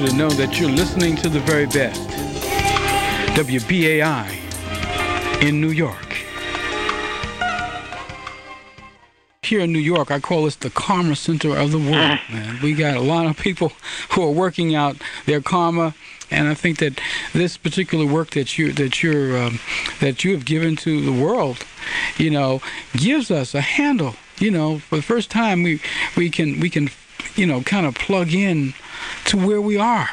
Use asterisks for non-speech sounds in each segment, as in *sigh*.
you to know that you're listening to the very best. WBAI in New York. Here in New York, I call this the karma center of the world, man. We got a lot of people who are working out their karma, and I think that this particular work that you that you're um, that you have given to the world, you know, gives us a handle. You know, for the first time, we we can we can, you know, kind of plug in to where we are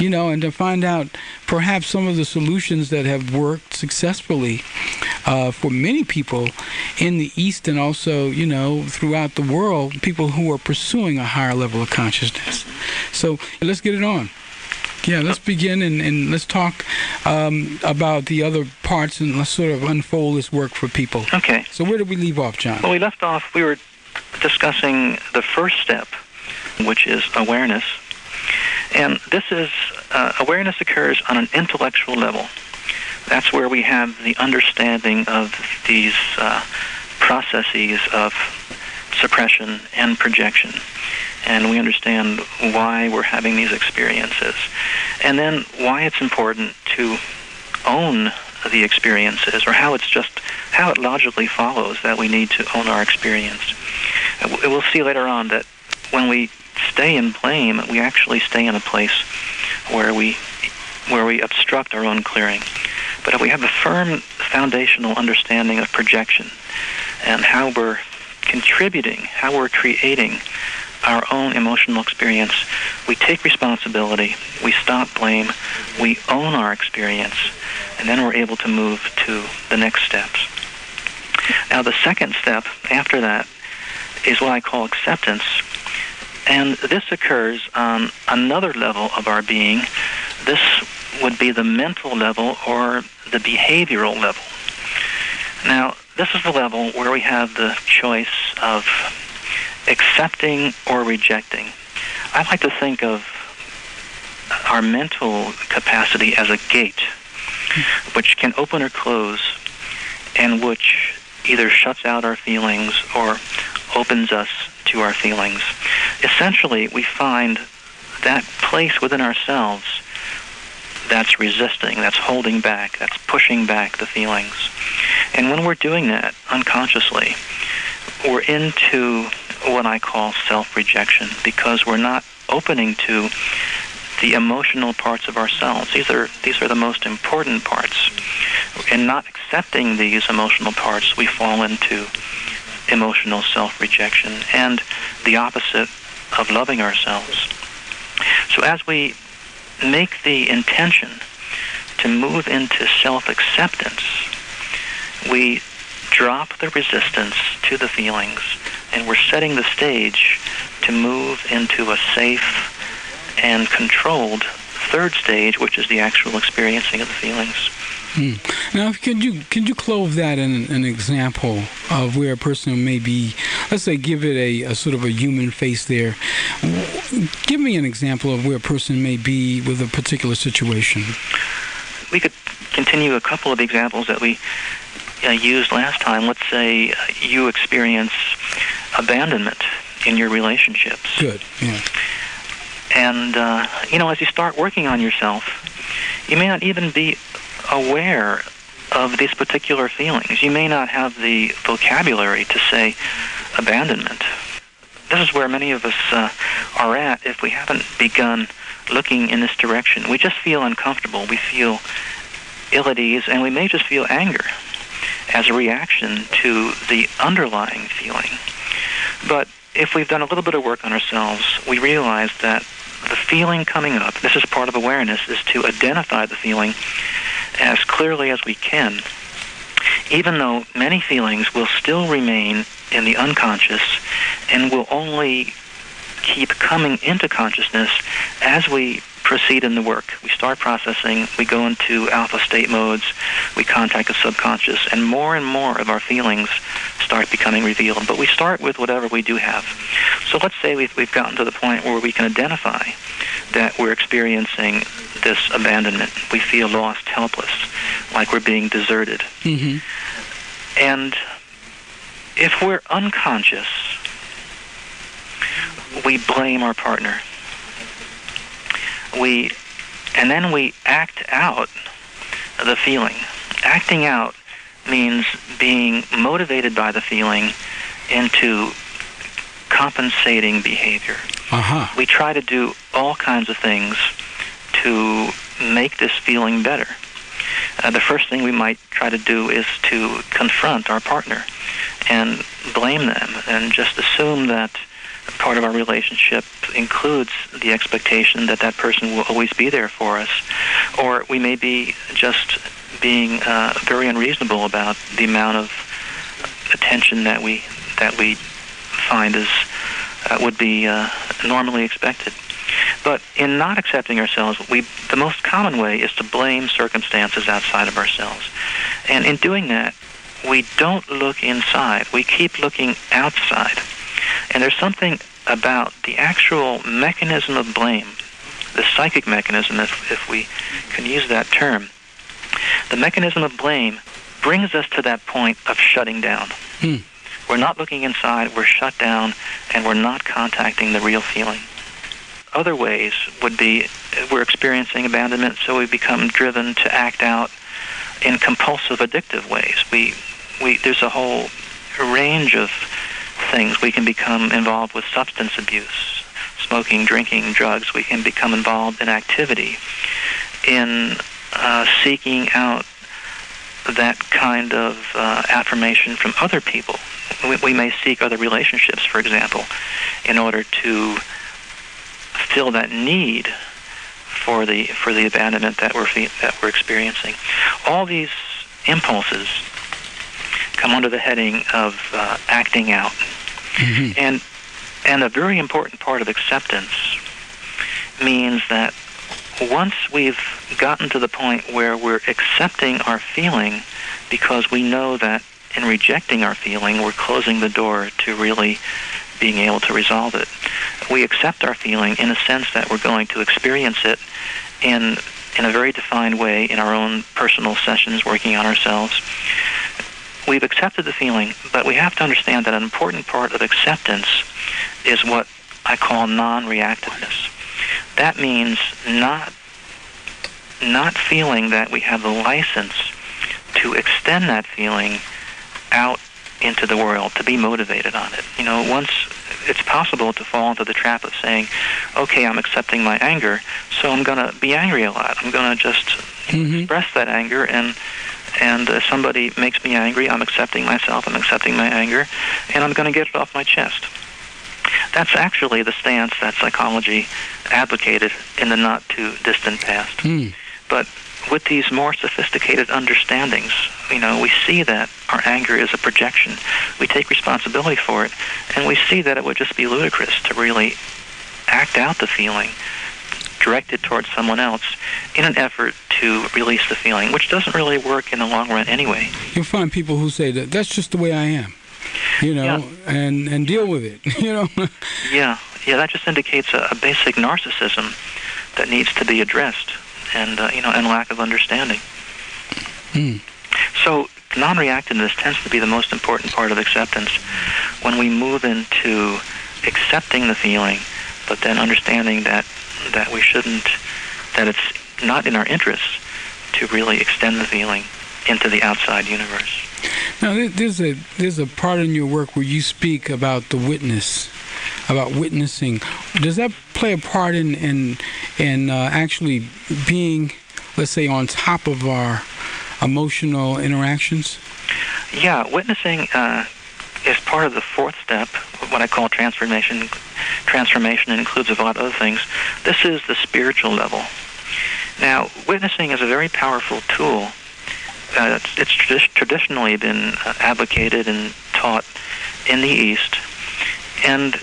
you know, and to find out perhaps some of the solutions that have worked successfully uh, for many people in the East and also, you know, throughout the world, people who are pursuing a higher level of consciousness. So let's get it on. Yeah, let's begin and, and let's talk um, about the other parts and let's sort of unfold this work for people. Okay. So where did we leave off, John? Well, we left off, we were discussing the first step, which is awareness. And this is, uh, awareness occurs on an intellectual level. That's where we have the understanding of these uh, processes of suppression and projection. And we understand why we're having these experiences. And then why it's important to own the experiences or how it's just, how it logically follows that we need to own our experience. We'll see later on that when we stay in blame, we actually stay in a place where we where we obstruct our own clearing. But if we have a firm foundational understanding of projection and how we're contributing, how we're creating our own emotional experience, we take responsibility, we stop blame, we own our experience, and then we're able to move to the next steps. Now, the second step after that is what I call acceptance, and this occurs on another level of our being. This would be the mental level or the behavioral level. Now, this is the level where we have the choice of accepting or rejecting. I like to think of our mental capacity as a gate, which can open or close, and which either shuts out our feelings or opens us to our feelings. Essentially, we find that place within ourselves that's resisting, that's holding back, that's pushing back the feelings. And when we're doing that unconsciously, we're into what I call self-rejection because we're not opening to the emotional parts of ourselves. These are these are the most important parts. In not accepting these emotional parts, we fall into emotional self-rejection and the opposite of loving ourselves. So as we make the intention to move into self-acceptance, we drop the resistance to the feelings and we're setting the stage to move into a safe and controlled third stage, which is the actual experiencing of the feelings. Hmm. Now, could you could you close that in an example of where a person may be? Let's say, give it a, a, sort of a human face there. Give me an example of where a person may be with a particular situation. We could continue a couple of examples that we uh, used last time. Let's say uh, you experience abandonment in your relationships. Good. Yeah. And uh, you know, as you start working on yourself, you may not even be aware of these particular feelings. You may not have the vocabulary to say abandonment. This is where many of us uh, are at if we haven't begun looking in this direction. We just feel uncomfortable. We feel ill at ease, and we may just feel anger as a reaction to the underlying feeling. But if we've done a little bit of work on ourselves, we realize that the feeling coming up, this is part of awareness, is to identify the feeling as clearly as we can, even though many feelings will still remain in the unconscious and will only keep coming into consciousness as we proceed in the work. We start processing, we go into alpha state modes, we contact the subconscious, and more and more of our feelings start becoming revealed. But we start with whatever we do have. So let's say we've, we've gotten to the point where we can identify that we're experiencing this abandonment. We feel lost, helpless, like we're being deserted. Mm-hmm. And if we're unconscious, we blame our partner. We, and then we act out the feeling. Acting out means being motivated by the feeling into compensating behavior. Uh-huh. We try to do all kinds of things to make this feeling better. Uh, the first thing we might try to do is to confront our partner and blame them and just assume that part of our relationship includes the expectation that that person will always be there for us. Or we may be just being uh, very unreasonable about the amount of attention that we that we find is uh, would be uh, normally expected. But in not accepting ourselves, we the most common way is to blame circumstances outside of ourselves. And in doing that, we don't look inside. We keep looking outside. And there's something about the actual mechanism of blame, the psychic mechanism, if, if we can use that term. The mechanism of blame brings us to that point of shutting down. Hmm. We're not looking inside, we're shut down, and we're not contacting the real feeling. Other ways would be we're experiencing abandonment, so we become driven to act out in compulsive, addictive ways. We, we, there's a whole range of things. We can become involved with substance abuse, smoking, drinking, drugs. We can become involved in activity, in uh, seeking out that kind of uh, affirmation from other people. We, we may seek other relationships, for example, in order to fill that need for the for the abandonment that we're that we're experiencing. All these impulses come under the heading of uh, acting out, Mm-hmm. and and a very important part of acceptance means that once we've gotten to the point where we're accepting our feeling because we know that in rejecting our feeling, we're closing the door to really being able to resolve it. We accept our feeling in a sense that we're going to experience it in in a very defined way in our own personal sessions working on ourselves. We've accepted the feeling, but we have to understand that an important part of acceptance is what I call non-reactiveness. That means not not feeling that we have the license to extend that feeling out into the world, to be motivated on it. You know, once it's possible to fall into the trap of saying, okay, I'm accepting my anger, so I'm going to be angry a lot. I'm going to just Mhm. express that anger and and if somebody makes me angry, I'm accepting myself, I'm accepting my anger, and I'm going to get it off my chest. That's actually the stance that psychology advocated in the not too distant past. Hmm. But with these more sophisticated understandings, you know, we see that our anger is a projection. We take responsibility for it, and we see that it would just be ludicrous to really act out the feeling directed towards someone else in an effort to release the feeling, which doesn't really work in the long run anyway. You'll find people who say that that's just the way I am, you know, Yeah. and and deal with it, *laughs* you know. Yeah, yeah, that just indicates a, a basic narcissism that needs to be addressed, and uh, you know, and lack of understanding. Hmm. So non-reactiveness tends to be the most important part of acceptance. When we move into accepting the feeling, but then understanding that that we shouldn't, that it's not in our interest to really extend the feeling into the outside universe. Now, there's a there's a part in your work where you speak about the witness, about witnessing. Does that play a part in in in uh, actually being, let's say, on top of our emotional interactions? Yeah, witnessing uh, is part of the fourth step, what I call transformation. Transformation includes a lot of other things. This is the spiritual level. Now, witnessing is a very powerful tool. Uh, it's it's tradi- traditionally been uh, advocated and taught in the East, and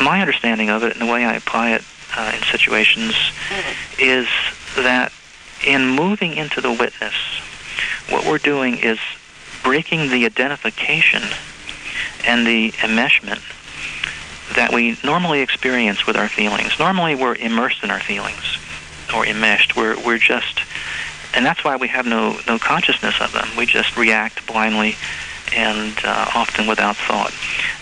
my understanding of it and the way I apply it uh, in situations is that in moving into the witness, what we're doing is breaking the identification and the enmeshment that we normally experience with our feelings. Normally, we're immersed in our feelings or enmeshed. We're we're just, and that's why we have no no consciousness of them. We just react blindly and uh, often without thought.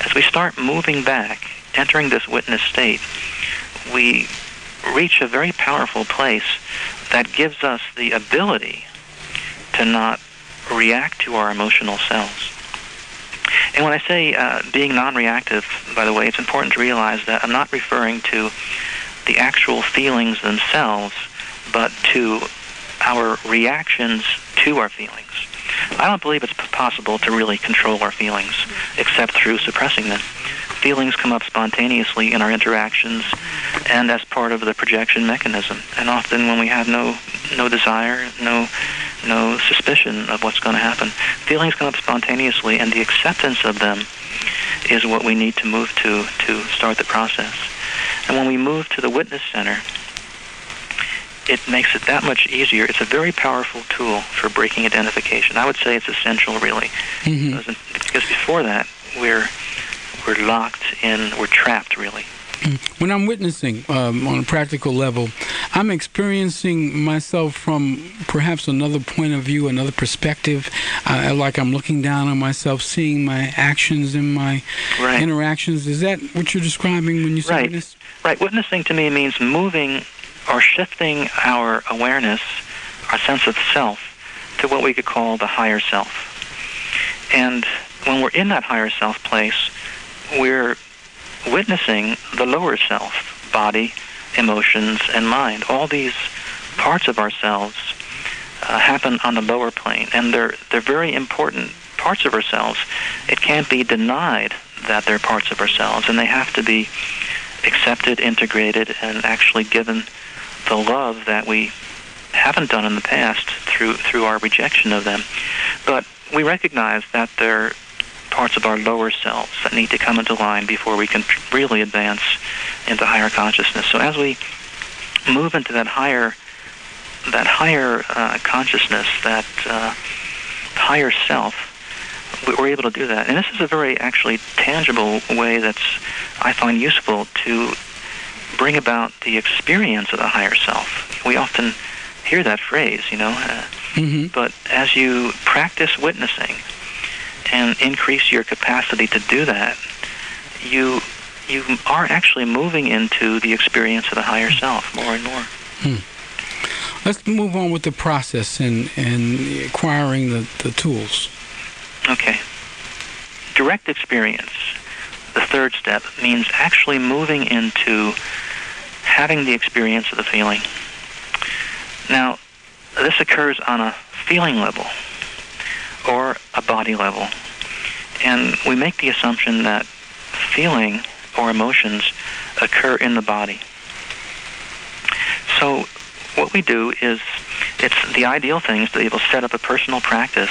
As we start moving back, entering this witness state, we reach a very powerful place that gives us the ability to not react to our emotional selves. And when I say uh, being non-reactive, by the way, it's important to realize that I'm not referring to the actual feelings themselves, but to our reactions to our feelings. I don't believe it's possible to really control our feelings except through suppressing them. Feelings come up spontaneously in our interactions and as part of the projection mechanism. And often when we have no no desire, no no suspicion of what's going to happen, feelings come up spontaneously and the acceptance of them is what we need to move to to start the process. And when we move to the witness center, it makes it that much easier. It's a very powerful tool for breaking identification. I would say it's essential, really, Mm-hmm. because, because before that, we're we're locked in, we're trapped, really. When I'm witnessing um, on a practical level, I'm experiencing myself from perhaps another point of view, another perspective. Uh, like I'm looking down on myself, seeing my actions and my Right. interactions. Is that what you're describing when you say Right. witness? Right. Witnessing to me means moving or shifting our awareness, our sense of self, to what we could call the higher self. And when we're in that higher self place, we're witnessing the lower self, body, emotions, and mind. All these parts of ourselves uh, happen on the lower plane, and they're they're very important parts of ourselves. It can't be denied that they're parts of ourselves, and they have to be accepted, integrated, and actually given the love that we haven't done in the past through through our rejection of them. But we recognize that they're parts of our lower selves that need to come into line before we can really advance into higher consciousness. So as we move into that higher that higher uh, consciousness, that uh, higher self, we- we're able to do that. And this is a very actually tangible way that's I find useful to bring about the experience of the higher self. We often hear that phrase, you know, uh, Mm-hmm. but as you practice witnessing and increase your capacity to do that, you you are actually moving into the experience of the higher self more and more. Let's move on with the process and, and acquiring the, the tools. Okay. Direct experience, the third step, means actually moving into having the experience of the feeling. Now, this occurs on a feeling level or a body level. And we make the assumption that feeling or emotions occur in the body. So what we do is it's the ideal thing is to be able to set up a personal practice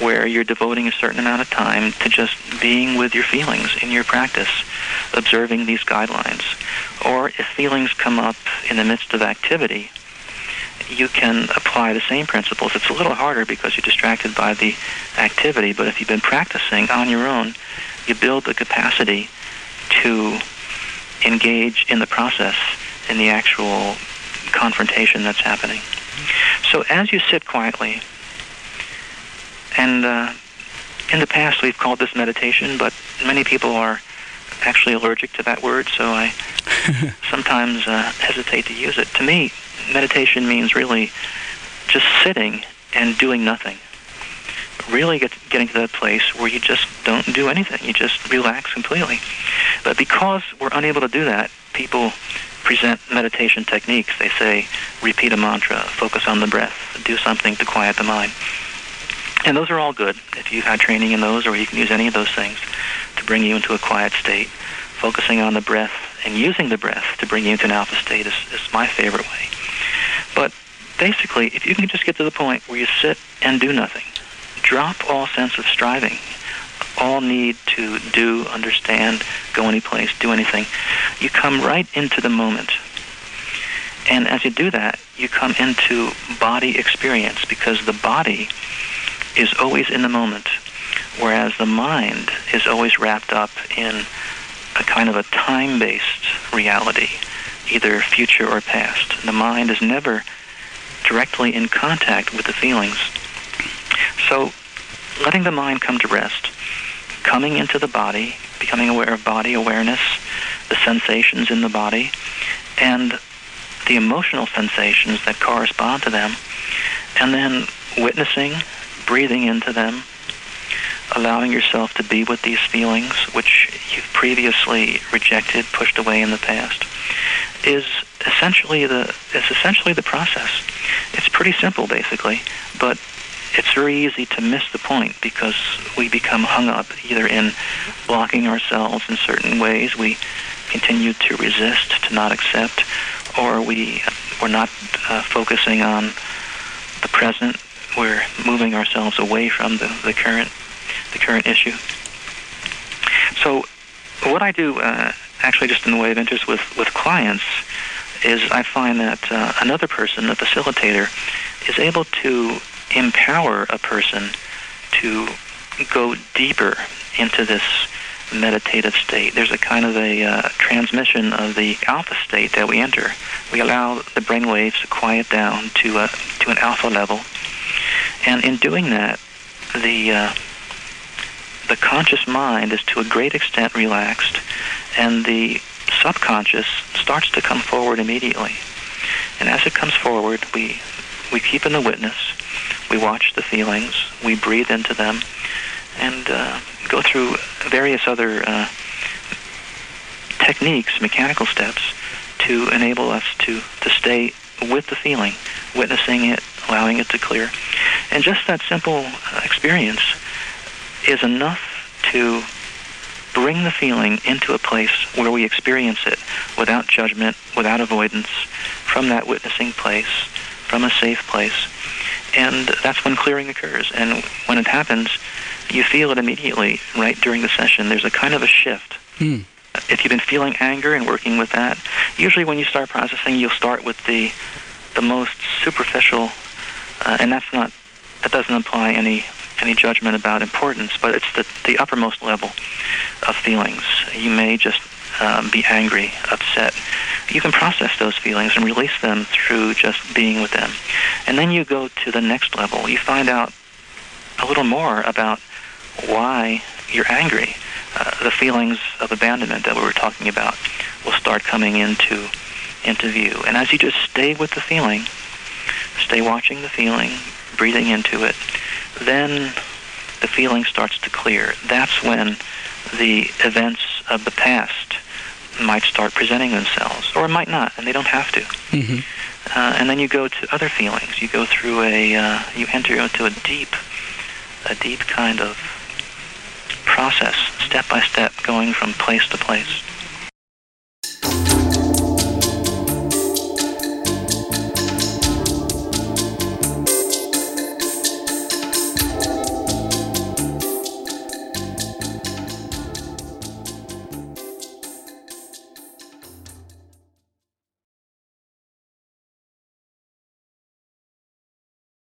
where you're devoting a certain amount of time to just being with your feelings in your practice, observing these guidelines. Or if feelings come up in the midst of activity, you can apply the same principles. It's a little harder because you're distracted by the activity, but if you've been practicing on your own, you build the capacity to engage in the process in the actual confrontation that's happening. So as you sit quietly, and uh, in the past we've called this meditation, but many people are actually allergic to that word, so I *laughs* sometimes uh, hesitate to use it. To me, meditation means really just sitting and doing nothing. Really get, getting to that place where you just don't do anything. You just relax completely. But because we're unable to do that, people present meditation techniques. They say, repeat a mantra, focus on the breath, do something to quiet the mind. And those are all good if you've had training in those, or you can use any of those things to bring you into a quiet state. Focusing on the breath and using the breath to bring you into an alpha state is, is my favorite way. But basically, if you can just get to the point where you sit and do nothing, drop all sense of striving, all need to do, understand, go any place, do anything, you come right into the moment. And as you do that, you come into body experience because the body is always in the moment, whereas the mind is always wrapped up in a kind of a time-based reality, either future or past. The mind is never directly in contact with the feelings. So letting the mind come to rest, coming into the body, becoming aware of body awareness, the sensations in the body, and the emotional sensations that correspond to them, and then witnessing, breathing into them, allowing yourself to be with these feelings which you've previously rejected, pushed away in the past, is essentially the is essentially the process. It's pretty simple, basically, but it's very easy to miss the point because we become hung up either in blocking ourselves in certain ways. We continue to resist, to not accept, or we we're not uh, focusing on the present. We're moving ourselves away from the, the current the current issue. So, what I do, uh, actually, just in the way of interest with with clients, is I find that uh, another person, a facilitator, is able to empower a person to go deeper into this meditative state. There's a kind of a uh, transmission of the alpha state that we enter. We allow the brain waves to quiet down to a, to an alpha level, and in doing that, the uh, the conscious mind is to a great extent relaxed, and the subconscious starts to come forward immediately. And as it comes forward, we we keep in the witness, we watch the feelings, we breathe into them, and uh, go through various other uh, techniques, mechanical steps, to enable us to, to stay with the feeling, witnessing it, allowing it to clear. And just that simple uh, experience is enough to bring the feeling into a place where we experience it without judgment, without avoidance, from that witnessing place, from a safe place. And that's when clearing occurs. And when it happens, you feel it immediately right during the session. There's a kind of a shift. Hmm. If you've been feeling anger and working with that, usually when you start processing, you'll start with the the most superficial, uh, and that's not that doesn't imply any any judgment about importance, but it's the the uppermost level of feelings. You may just um, be angry, upset. You can process those feelings and release them through just being with them. And then you go to the next level. You find out a little more about why you're angry. Uh, the feelings of abandonment that we were talking about will start coming into into view. And as you just stay with the feeling, stay watching the feeling, breathing into it, then the feeling starts to clear. That's when the events of the past might start presenting themselves, or it might not, and they don't have to. Mm-hmm. Uh, and then you go to other feelings. You go through a, uh, you enter into a deep, a deep kind of process, step by step, going from place to place.